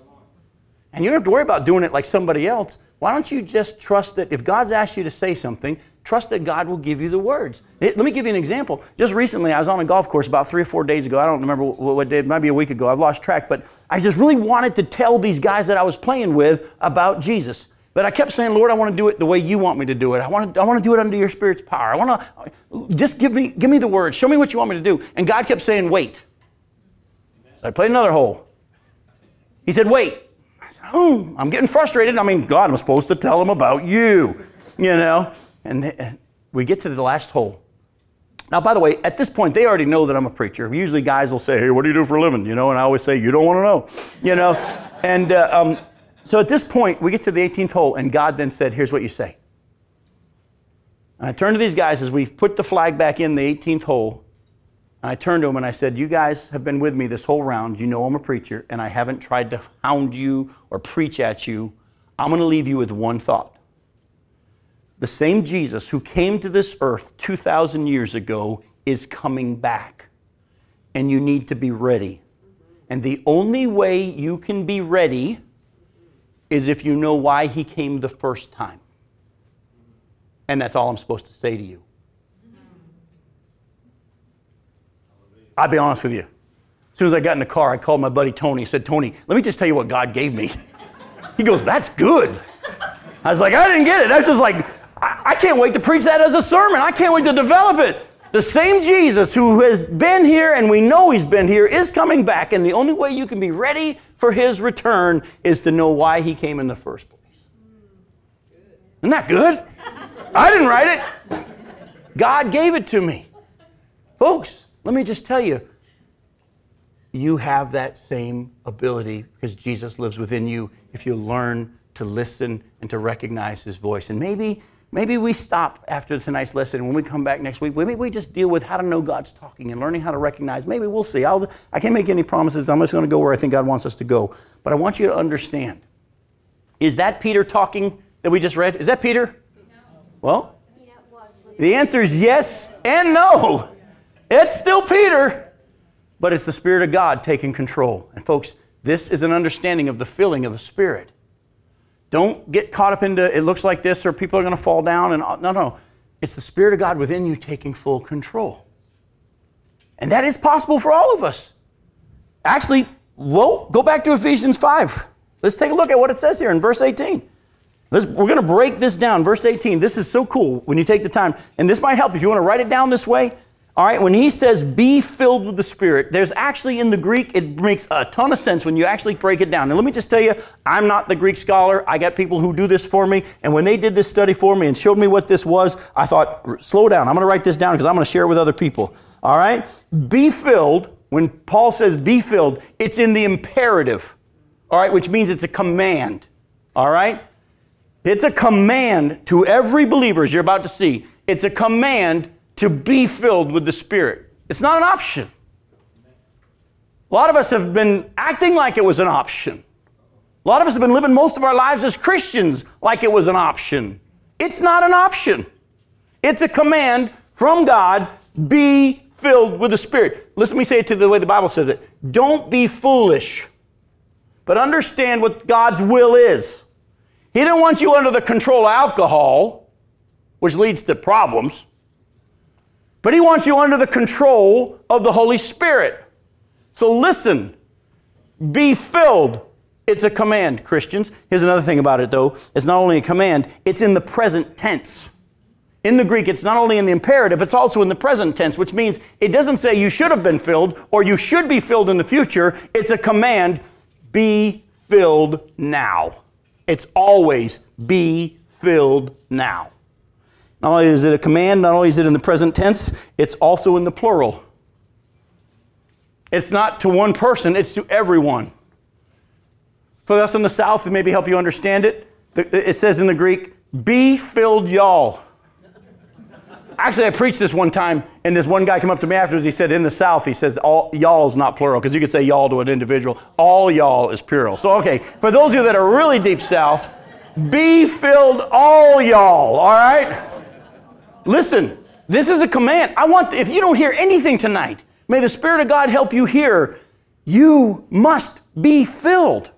And you don't have to worry about doing it like somebody else. Why don't you just trust that if God's asked you to say something, Trust that God will give you the words. Let me give you an example. Just recently, I was on a golf course about three or four days ago. I don't remember what day, it might be a week ago. I've lost track, but I just really wanted to tell these guys that I was playing with about Jesus. But I kept saying, Lord, I want to do it the way you want me to do it. I want to, I want to do it under your Spirit's power. I want to just give me, give me the words. Show me what you want me to do. And God kept saying, wait. So I played another hole. He said, wait. I said, oh, I'm getting frustrated. I mean, God, I'm supposed to tell him about you, you know. And we get to the last hole. Now, by the way, at this point, they already know that I'm a preacher. Usually, guys will say, "Hey, what do you do for a living?" You know, and I always say, "You don't want to know," you know. and uh, um, so at this point, we get to the 18th hole, and God then said, "Here's what you say." And I turned to these guys as we put the flag back in the 18th hole, and I turned to them and I said, "You guys have been with me this whole round. You know I'm a preacher, and I haven't tried to hound you or preach at you. I'm going to leave you with one thought." the same Jesus who came to this earth 2,000 years ago is coming back. And you need to be ready. And the only way you can be ready is if you know why he came the first time. And that's all I'm supposed to say to you. I'll be honest with you. As soon as I got in the car, I called my buddy Tony. I said, Tony, let me just tell you what God gave me. He goes, That's good. I was like, I didn't get it. That's just like, I, I can't wait to preach that as a sermon. I can't wait to develop it. The same Jesus who has been here and we know he's been here is coming back, and the only way you can be ready for his return is to know why he came in the first place. Isn't that good? I didn't write it. God gave it to me. Folks, let me just tell you you have that same ability because Jesus lives within you if you learn to listen and to recognize his voice. And maybe Maybe we stop after tonight's lesson. When we come back next week, maybe we just deal with how to know God's talking and learning how to recognize. Maybe we'll see. I'll, I can't make any promises. I'm just going to go where I think God wants us to go. But I want you to understand is that Peter talking that we just read? Is that Peter? No. Well, the answer is yes and no. It's still Peter, but it's the Spirit of God taking control. And folks, this is an understanding of the filling of the Spirit. Don't get caught up into it looks like this or people are going to fall down. And no, no. It's the Spirit of God within you taking full control. And that is possible for all of us. Actually, well, go back to Ephesians 5. Let's take a look at what it says here in verse 18. Let's, we're going to break this down. Verse 18. This is so cool when you take the time. And this might help if you want to write it down this way. All right, when he says be filled with the Spirit, there's actually in the Greek, it makes a ton of sense when you actually break it down. And let me just tell you, I'm not the Greek scholar. I got people who do this for me. And when they did this study for me and showed me what this was, I thought, slow down. I'm going to write this down because I'm going to share it with other people. All right? Be filled, when Paul says be filled, it's in the imperative. All right, which means it's a command. All right? It's a command to every believer, as you're about to see. It's a command to be filled with the Spirit. It's not an option. A lot of us have been acting like it was an option. A lot of us have been living most of our lives as Christians like it was an option. It's not an option. It's a command from God be filled with the Spirit. Listen to me say it to the way the Bible says it. Don't be foolish, but understand what God's will is. He didn't want you under the control of alcohol, which leads to problems. But He wants you under the control of the Holy Spirit. So listen, be filled. It's a command, Christians. Here's another thing about it, though. It's not only a command, it's in the present tense. In the Greek, it's not only in the imperative, it's also in the present tense, which means it doesn't say you should have been filled or you should be filled in the future. It's a command be filled now. It's always be filled now. Not only is it a command, not only is it in the present tense, it's also in the plural. It's not to one person, it's to everyone. For us in the South, to maybe help you understand it, it says in the Greek, be filled y'all. Actually, I preached this one time, and this one guy came up to me afterwards. He said, In the South, he says, all, y'all is not plural, because you could say y'all to an individual. All y'all is plural. So, okay, for those of you that are really deep South, be filled all y'all, all right? Listen, this is a command. I want, if you don't hear anything tonight, may the Spirit of God help you hear. You must be filled.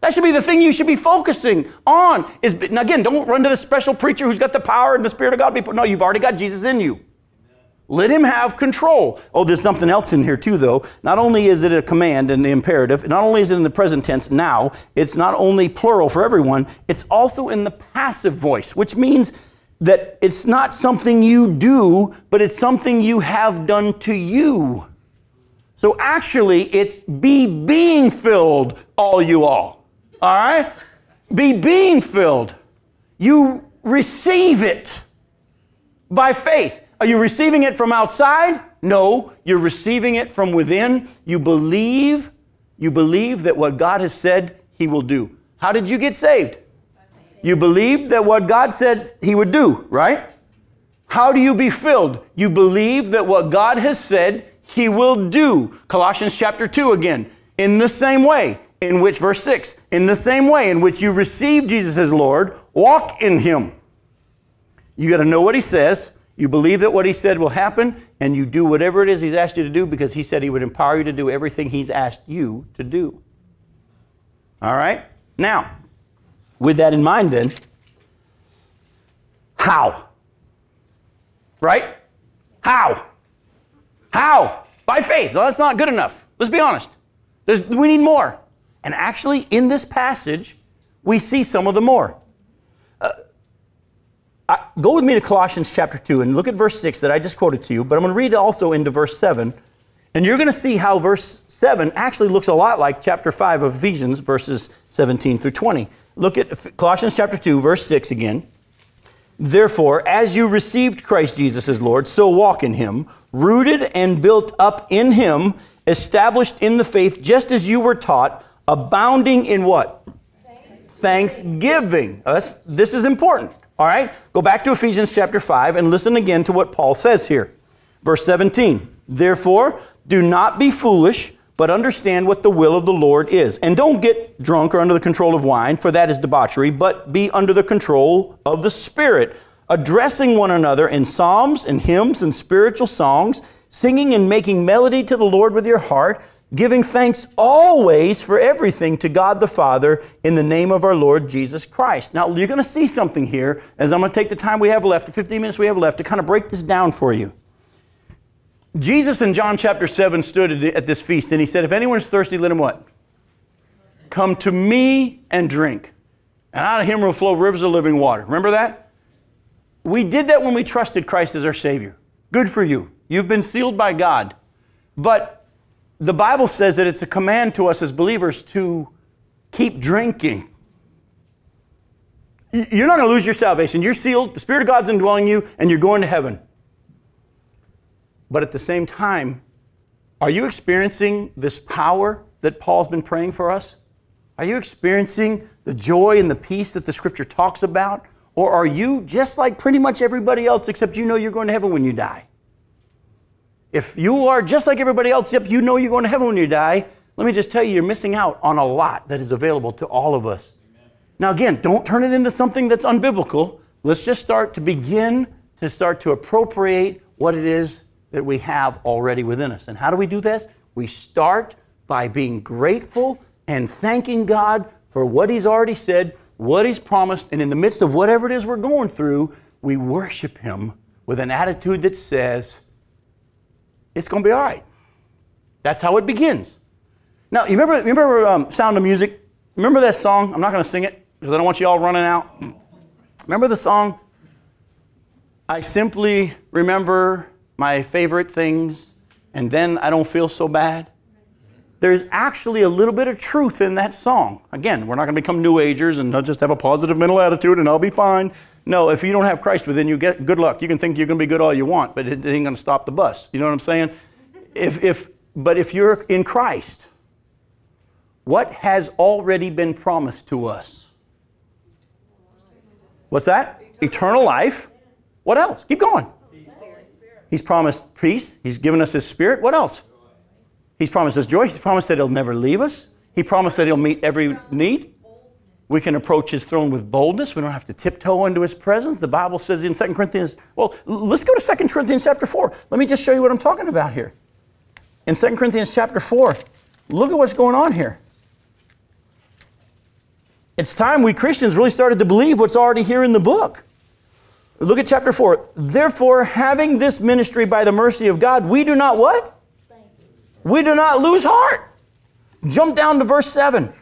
That should be the thing you should be focusing on. Is now again, don't run to the special preacher who's got the power and the spirit of God. No, you've already got Jesus in you. Let him have control. Oh, there's something else in here too, though. Not only is it a command and the imperative, not only is it in the present tense now, it's not only plural for everyone, it's also in the passive voice, which means that it's not something you do, but it's something you have done to you. So actually, it's be being filled, all you all. All right? Be being filled. You receive it by faith. Are you receiving it from outside? No, you're receiving it from within. You believe, you believe that what God has said he will do. How did you get saved? You believed that what God said he would do, right? How do you be filled? You believe that what God has said he will do. Colossians chapter 2 again. In the same way, in which, verse 6, in the same way in which you receive Jesus as Lord, walk in him. You got to know what he says. You believe that what he said will happen, and you do whatever it is he's asked you to do because he said he would empower you to do everything he's asked you to do. All right? Now, with that in mind, then, how? Right? How? How? By faith. No, that's not good enough. Let's be honest. There's, we need more. And actually, in this passage, we see some of the more. Uh, I, go with me to Colossians chapter 2 and look at verse 6 that I just quoted to you, but I'm going to read also into verse 7. And you're going to see how verse 7 actually looks a lot like chapter 5 of Ephesians, verses 17 through 20. Look at Colossians chapter 2, verse 6 again. Therefore, as you received Christ Jesus as Lord, so walk in him, rooted and built up in him, established in the faith, just as you were taught, abounding in what? Thanksgiving. Thanksgiving. this is important. All right? Go back to Ephesians chapter 5 and listen again to what Paul says here. Verse 17. Therefore, do not be foolish but understand what the will of the Lord is. And don't get drunk or under the control of wine, for that is debauchery, but be under the control of the Spirit, addressing one another in psalms and hymns and spiritual songs, singing and making melody to the Lord with your heart, giving thanks always for everything to God the Father in the name of our Lord Jesus Christ. Now, you're going to see something here as I'm going to take the time we have left, the 15 minutes we have left, to kind of break this down for you. Jesus in John chapter 7 stood at this feast and he said, If anyone is thirsty, let him what? Come to me and drink. And out of him will flow rivers of living water. Remember that? We did that when we trusted Christ as our Savior. Good for you. You've been sealed by God. But the Bible says that it's a command to us as believers to keep drinking. You're not going to lose your salvation. You're sealed. The Spirit of God's indwelling you, and you're going to heaven. But at the same time, are you experiencing this power that Paul's been praying for us? Are you experiencing the joy and the peace that the scripture talks about? Or are you just like pretty much everybody else, except you know you're going to heaven when you die? If you are just like everybody else, except you know you're going to heaven when you die, let me just tell you, you're missing out on a lot that is available to all of us. Amen. Now, again, don't turn it into something that's unbiblical. Let's just start to begin to start to appropriate what it is that we have already within us. And how do we do this? We start by being grateful and thanking God for what He's already said, what He's promised, and in the midst of whatever it is we're going through, we worship Him with an attitude that says, it's going to be all right. That's how it begins. Now, you remember, remember um, Sound of Music? Remember that song? I'm not going to sing it because I don't want you all running out. Remember the song? I simply remember my favorite things, and then I don't feel so bad. There's actually a little bit of truth in that song. Again, we're not going to become New Agers and just have a positive mental attitude and I'll be fine. No, if you don't have Christ within you, get good luck. You can think you're going to be good all you want, but it ain't going to stop the bus. You know what I'm saying? If, if, but if you're in Christ, what has already been promised to us? What's that? Eternal life. What else? Keep going. He's promised peace. He's given us His Spirit. What else? He's promised us joy. He's promised that He'll never leave us. He promised that He'll meet every need. We can approach His throne with boldness. We don't have to tiptoe into His presence. The Bible says in 2 Corinthians, well, let's go to 2 Corinthians chapter 4. Let me just show you what I'm talking about here. In 2 Corinthians chapter 4, look at what's going on here. It's time we Christians really started to believe what's already here in the book. Look at chapter 4. Therefore, having this ministry by the mercy of God, we do not what? We do not lose heart. Jump down to verse 7.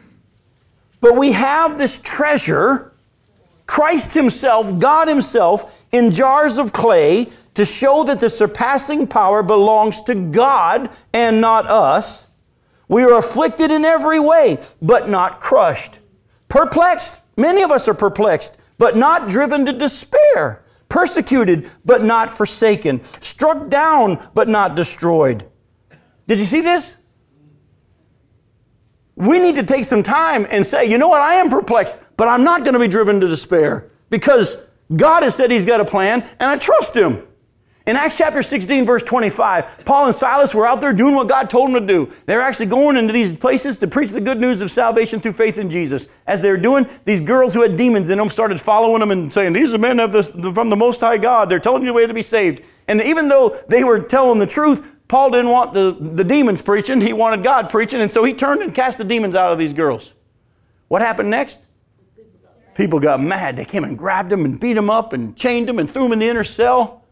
But we have this treasure, Christ Himself, God Himself, in jars of clay to show that the surpassing power belongs to God and not us. We are afflicted in every way, but not crushed. Perplexed, many of us are perplexed, but not driven to despair. Persecuted, but not forsaken. Struck down, but not destroyed. Did you see this? We need to take some time and say, you know what, I am perplexed, but I'm not going to be driven to despair because God has said He's got a plan and I trust Him. In Acts chapter 16, verse 25, Paul and Silas were out there doing what God told them to do. They were actually going into these places to preach the good news of salvation through faith in Jesus. As they were doing, these girls who had demons in them started following them and saying, These are men of this, from the Most High God. They're telling you the way to be saved. And even though they were telling the truth, Paul didn't want the, the demons preaching, he wanted God preaching, and so he turned and cast the demons out of these girls. What happened next? People got mad. They came and grabbed them and beat them up and chained them and threw them in the inner cell.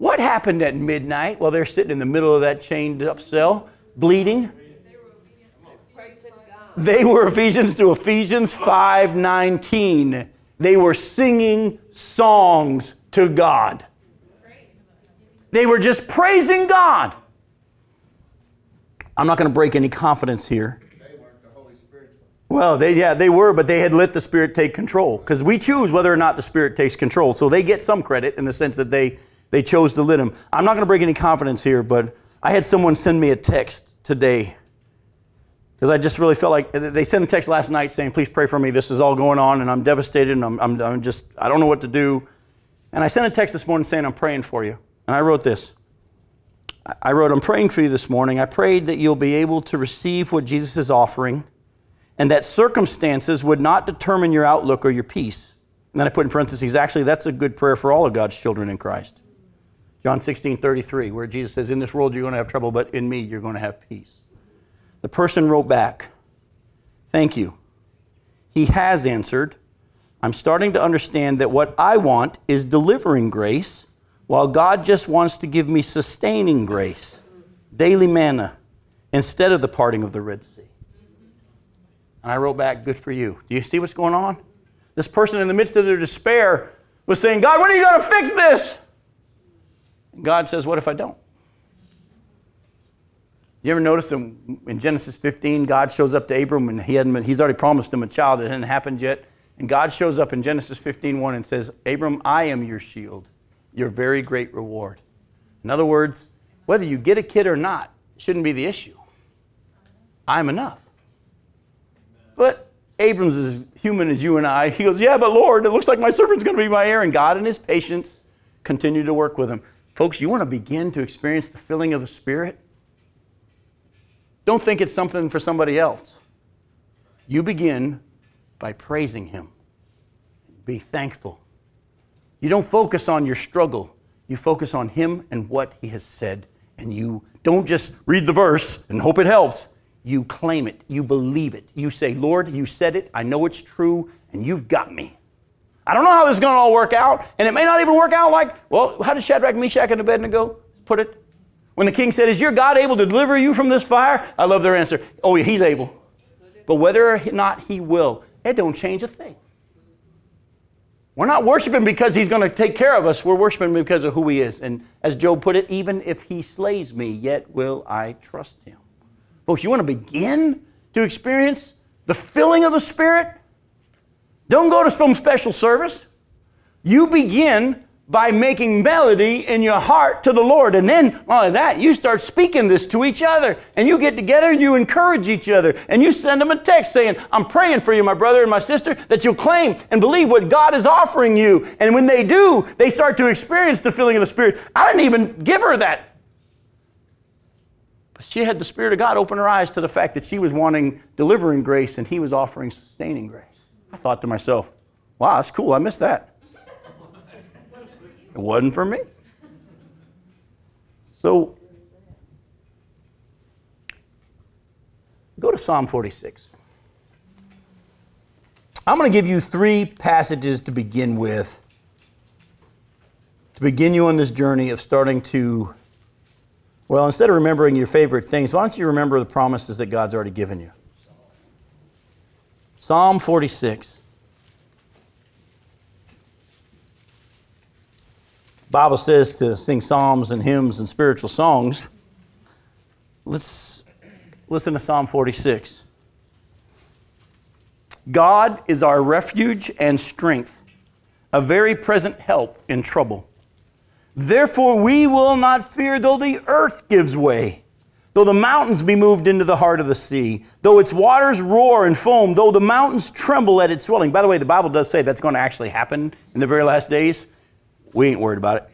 What happened at midnight while they're sitting in the middle of that chained up cell, bleeding? They were Ephesians to Ephesians 5:19. They were singing songs to God. They were just praising God. I'm not going to break any confidence here. Well, they yeah, they were, but they had let the Spirit take control because we choose whether or not the Spirit takes control. So they get some credit in the sense that they they chose to let him. I'm not going to break any confidence here, but I had someone send me a text today because I just really felt like they sent a text last night saying, "Please pray for me. This is all going on, and I'm devastated, and I'm, I'm, I'm just I don't know what to do." And I sent a text this morning saying, "I'm praying for you," and I wrote this. I wrote, I'm praying for you this morning. I prayed that you'll be able to receive what Jesus is offering and that circumstances would not determine your outlook or your peace. And then I put in parentheses, actually, that's a good prayer for all of God's children in Christ. John 16, 33, where Jesus says, In this world you're going to have trouble, but in me you're going to have peace. The person wrote back, Thank you. He has answered. I'm starting to understand that what I want is delivering grace while God just wants to give me sustaining grace, daily manna, instead of the parting of the Red Sea. And I wrote back, Good for you. Do you see what's going on? This person, in the midst of their despair, was saying, God, when are you going to fix this? God says, What if I don't? You ever notice in Genesis 15, God shows up to Abram and he hadn't been, he's already promised him a child that hadn't happened yet. And God shows up in Genesis 15, 1 and says, Abram, I am your shield your very great reward. In other words, whether you get a kid or not shouldn't be the issue. I'm enough. But Abram's as human as you and I. He goes, Yeah, but Lord, it looks like my servant's going to be my heir. And God, in his patience, continued to work with him. Folks, you want to begin to experience the filling of the Spirit? Don't think it's something for somebody else. You begin by praising Him. Be thankful you don't focus on your struggle. You focus on Him and what He has said. And you don't just read the verse and hope it helps. You claim it. You believe it. You say, Lord, you said it. I know it's true, and you've got me. I don't know how this is going to all work out, and it may not even work out like, well, how did Shadrach, Meshach, and Abednego put it? When the king said, Is your God able to deliver you from this fire? I love their answer. Oh, yeah, he's able. But whether or not he will, it don't change a thing. We're not worshiping because he's going to take care of us. We're worshiping because of who he is. And as Job put it, even if he slays me, yet will I trust him. Folks, you want to begin to experience the filling of the Spirit? Don't go to some special service. You begin by making melody in your heart to the Lord. And then, all of that, you start speaking this to each other. And you get together and you encourage each other. And you send them a text saying, I'm praying for you, my brother and my sister, that you'll claim and believe what God is offering you. And when they do, they start to experience the filling of the Spirit. I didn't even give her that. But she had the Spirit of God open her eyes to the fact that she was wanting delivering grace and He was offering sustaining grace. I thought to myself, wow, that's cool. I missed that. It wasn't for me. So go to Psalm 46. I'm going to give you three passages to begin with, to begin you on this journey of starting to, well, instead of remembering your favorite things, why don't you remember the promises that God's already given you? Psalm 46. Bible says to sing psalms and hymns and spiritual songs. Let's listen to Psalm 46. God is our refuge and strength, a very present help in trouble. Therefore, we will not fear though the earth gives way, though the mountains be moved into the heart of the sea, though its waters roar and foam, though the mountains tremble at its swelling. By the way, the Bible does say that's going to actually happen in the very last days. We ain't worried about it.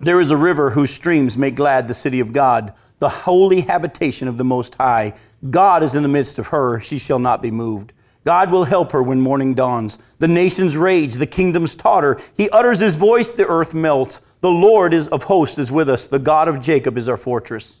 There is a river whose streams make glad the city of God, the holy habitation of the Most High. God is in the midst of her, she shall not be moved. God will help her when morning dawns. The nations rage, the kingdoms totter. He utters his voice, the earth melts. The Lord is of hosts is with us. The God of Jacob is our fortress.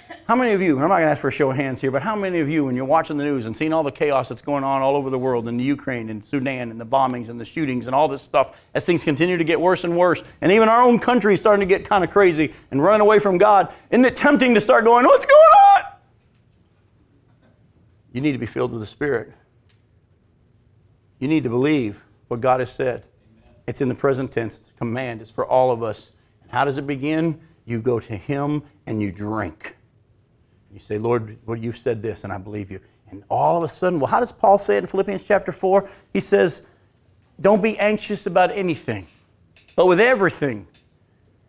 how many of you, I'm not going to ask for a show of hands here, but how many of you, when you're watching the news and seeing all the chaos that's going on all over the world in the Ukraine and Sudan and the bombings and the shootings and all this stuff, as things continue to get worse and worse, and even our own country is starting to get kind of crazy and running away from God, isn't it tempting to start going, What's going on? You need to be filled with the Spirit. You need to believe what God has said. It's in the present tense, it's a command, it's for all of us. And how does it begin? You go to Him and you drink. You say, Lord, you've said this, and I believe you. And all of a sudden, well, how does Paul say it in Philippians chapter 4? He says, Don't be anxious about anything, but with everything,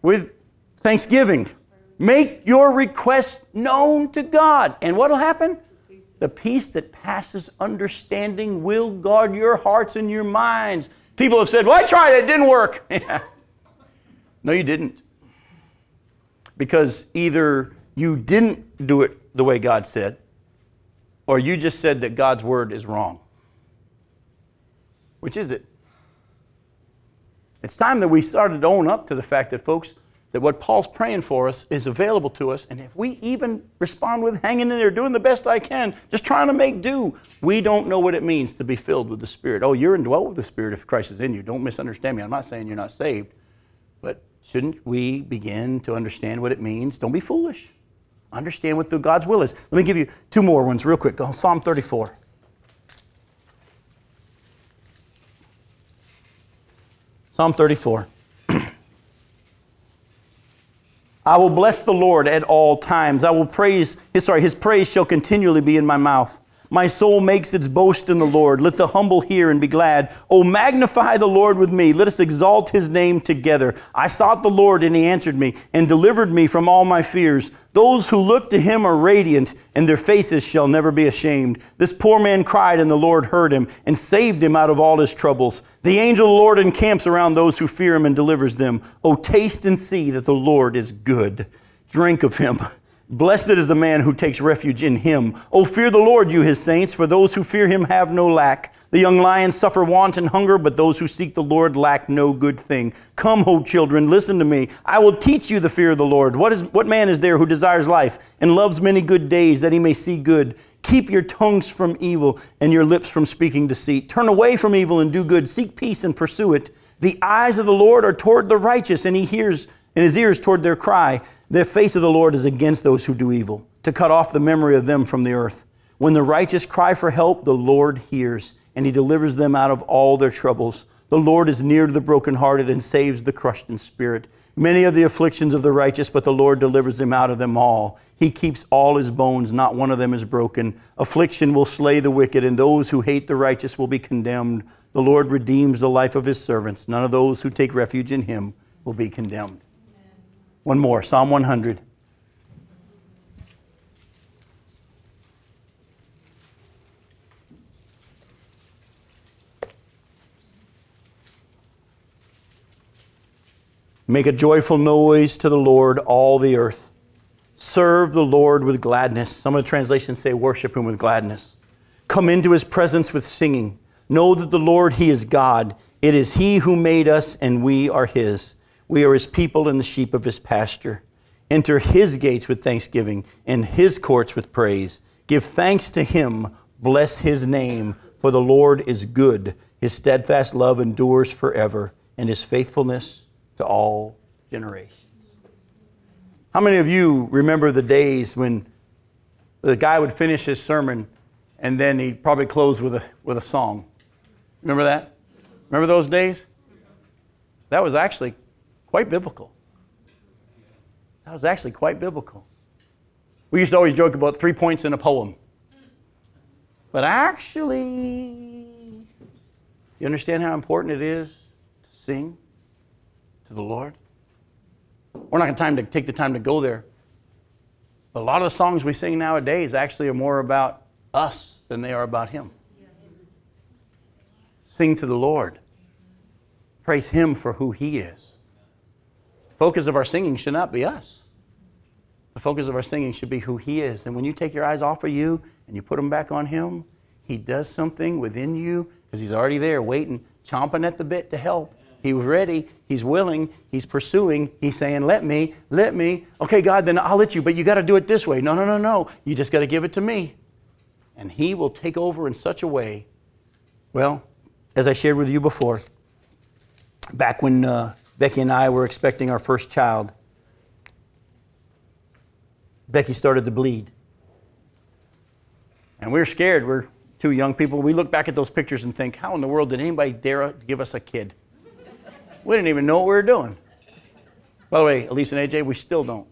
with thanksgiving, make your requests known to God. And what will happen? The peace that passes understanding will guard your hearts and your minds. People have said, Well, I tried it, it didn't work. no, you didn't. Because either you didn't do it the way God said, or you just said that God's word is wrong. Which is it? It's time that we started to own up to the fact that, folks, that what Paul's praying for us is available to us. And if we even respond with hanging in there, doing the best I can, just trying to make do, we don't know what it means to be filled with the Spirit. Oh, you're indwelt with the Spirit if Christ is in you. Don't misunderstand me. I'm not saying you're not saved. But shouldn't we begin to understand what it means? Don't be foolish. Understand what the God's will is. Let me give you two more ones real quick. Go Psalm 34. Psalm 34. I will bless the Lord at all times. I will praise his sorry, his praise shall continually be in my mouth. My soul makes its boast in the Lord. Let the humble hear and be glad. Oh, magnify the Lord with me. Let us exalt his name together. I sought the Lord, and he answered me and delivered me from all my fears. Those who look to him are radiant, and their faces shall never be ashamed. This poor man cried, and the Lord heard him and saved him out of all his troubles. The angel of the Lord encamps around those who fear him and delivers them. Oh, taste and see that the Lord is good. Drink of him. Blessed is the man who takes refuge in him. Oh, fear the Lord, you his saints, for those who fear him have no lack. The young lions suffer want and hunger, but those who seek the Lord lack no good thing. Come, O children, listen to me. I will teach you the fear of the Lord. What, is, what man is there who desires life and loves many good days that he may see good? Keep your tongues from evil and your lips from speaking deceit. Turn away from evil and do good. Seek peace and pursue it. The eyes of the Lord are toward the righteous, and he hears and his ears toward their cry. The face of the Lord is against those who do evil, to cut off the memory of them from the earth. When the righteous cry for help, the Lord hears, and he delivers them out of all their troubles. The Lord is near to the brokenhearted and saves the crushed in spirit. Many are the afflictions of the righteous, but the Lord delivers them out of them all. He keeps all his bones, not one of them is broken. Affliction will slay the wicked, and those who hate the righteous will be condemned. The Lord redeems the life of his servants. None of those who take refuge in him will be condemned. One more Psalm 100. Make a joyful noise to the Lord, all the earth. Serve the Lord with gladness. Some of the translations say, Worship him with gladness. Come into his presence with singing. Know that the Lord, he is God. It is he who made us, and we are his. We are his people and the sheep of his pasture. Enter his gates with thanksgiving and his courts with praise. Give thanks to him. Bless his name, for the Lord is good. His steadfast love endures forever, and his faithfulness to all generations. How many of you remember the days when the guy would finish his sermon and then he'd probably close with a, with a song? Remember that? Remember those days? That was actually quite biblical. That was actually quite biblical. We used to always joke about three points in a poem. But actually, you understand how important it is to sing to the Lord? We're not going to time to take the time to go there. But a lot of the songs we sing nowadays actually are more about us than they are about Him. Sing to the Lord. Praise Him for who He is. Focus of our singing should not be us. The focus of our singing should be who He is. And when you take your eyes off of you and you put them back on Him, He does something within you because He's already there waiting, chomping at the bit to help. He was ready. He's willing. He's pursuing. He's saying, Let me, let me. Okay, God, then I'll let you, but you got to do it this way. No, no, no, no. You just got to give it to me. And He will take over in such a way. Well, as I shared with you before, back when uh, Becky and I were expecting our first child, Becky started to bleed. And we're scared. We're two young people. We look back at those pictures and think, How in the world did anybody dare give us a kid? We didn't even know what we were doing. By the way, Elise and AJ, we still don't.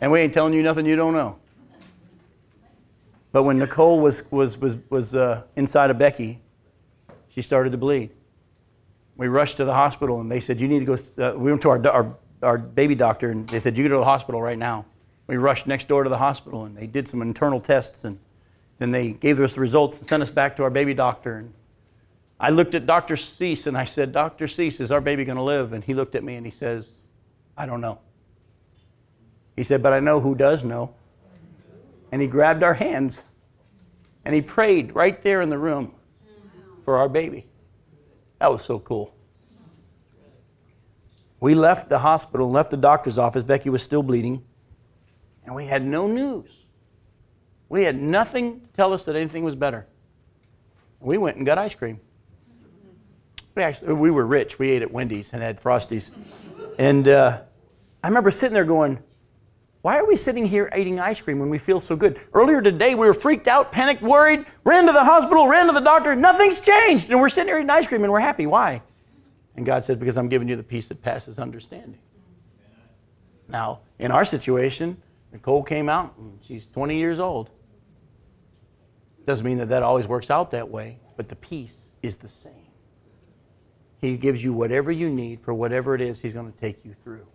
And we ain't telling you nothing you don't know. But when Nicole was, was, was, was uh, inside of Becky, she started to bleed. We rushed to the hospital and they said, You need to go. Uh, we went to our, our, our baby doctor and they said, You go to the hospital right now. We rushed next door to the hospital and they did some internal tests and then they gave us the results and sent us back to our baby doctor. And I looked at Dr. Cease and I said, Dr. Cease, is our baby going to live? And he looked at me and he says, I don't know. He said, But I know who does know. And he grabbed our hands and he prayed right there in the room for our baby. That was so cool. We left the hospital left the doctor's office. Becky was still bleeding. And we had no news. We had nothing to tell us that anything was better. We went and got ice cream. We actually we were rich. We ate at Wendy's and had Frosties, and uh, I remember sitting there going, "Why are we sitting here eating ice cream when we feel so good?" Earlier today, we were freaked out, panicked, worried, ran to the hospital, ran to the doctor. Nothing's changed, and we're sitting here eating ice cream and we're happy. Why? And God said, "Because I'm giving you the peace that passes understanding." Now, in our situation, Nicole came out and she's 20 years old. Doesn't mean that that always works out that way, but the peace is the same. He gives you whatever you need for whatever it is He's going to take you through.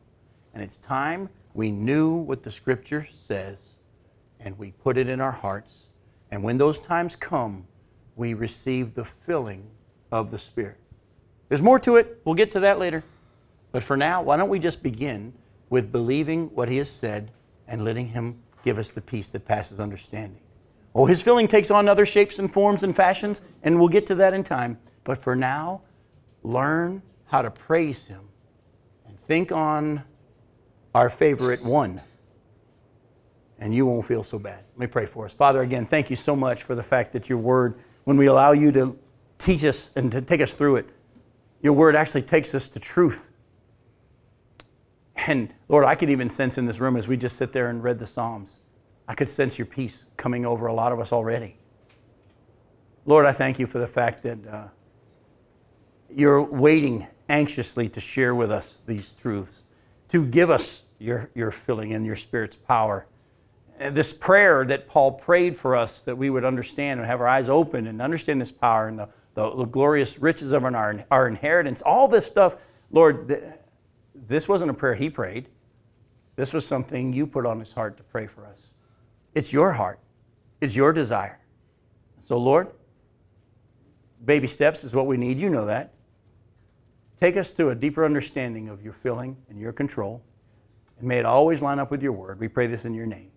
And it's time we knew what the Scripture says and we put it in our hearts. And when those times come, we receive the filling of the Spirit. There's more to it. We'll get to that later. But for now, why don't we just begin with believing what He has said and letting Him give us the peace that passes understanding? Oh, His filling takes on other shapes and forms and fashions, and we'll get to that in time. But for now, learn how to praise Him and think on our favorite one, and you won't feel so bad. Let me pray for us. Father, again, thank you so much for the fact that your word, when we allow you to teach us and to take us through it, your word actually takes us to truth. And Lord, I could even sense in this room as we just sit there and read the Psalms, I could sense your peace coming over a lot of us already. Lord, I thank you for the fact that. Uh, you're waiting anxiously to share with us these truths, to give us your, your filling and your Spirit's power. And this prayer that Paul prayed for us that we would understand and have our eyes open and understand this power and the, the, the glorious riches of our, our inheritance, all this stuff, Lord, th- this wasn't a prayer he prayed. This was something you put on his heart to pray for us. It's your heart, it's your desire. So, Lord, baby steps is what we need. You know that. Take us to a deeper understanding of your filling and your control. And may it always line up with your word. We pray this in your name.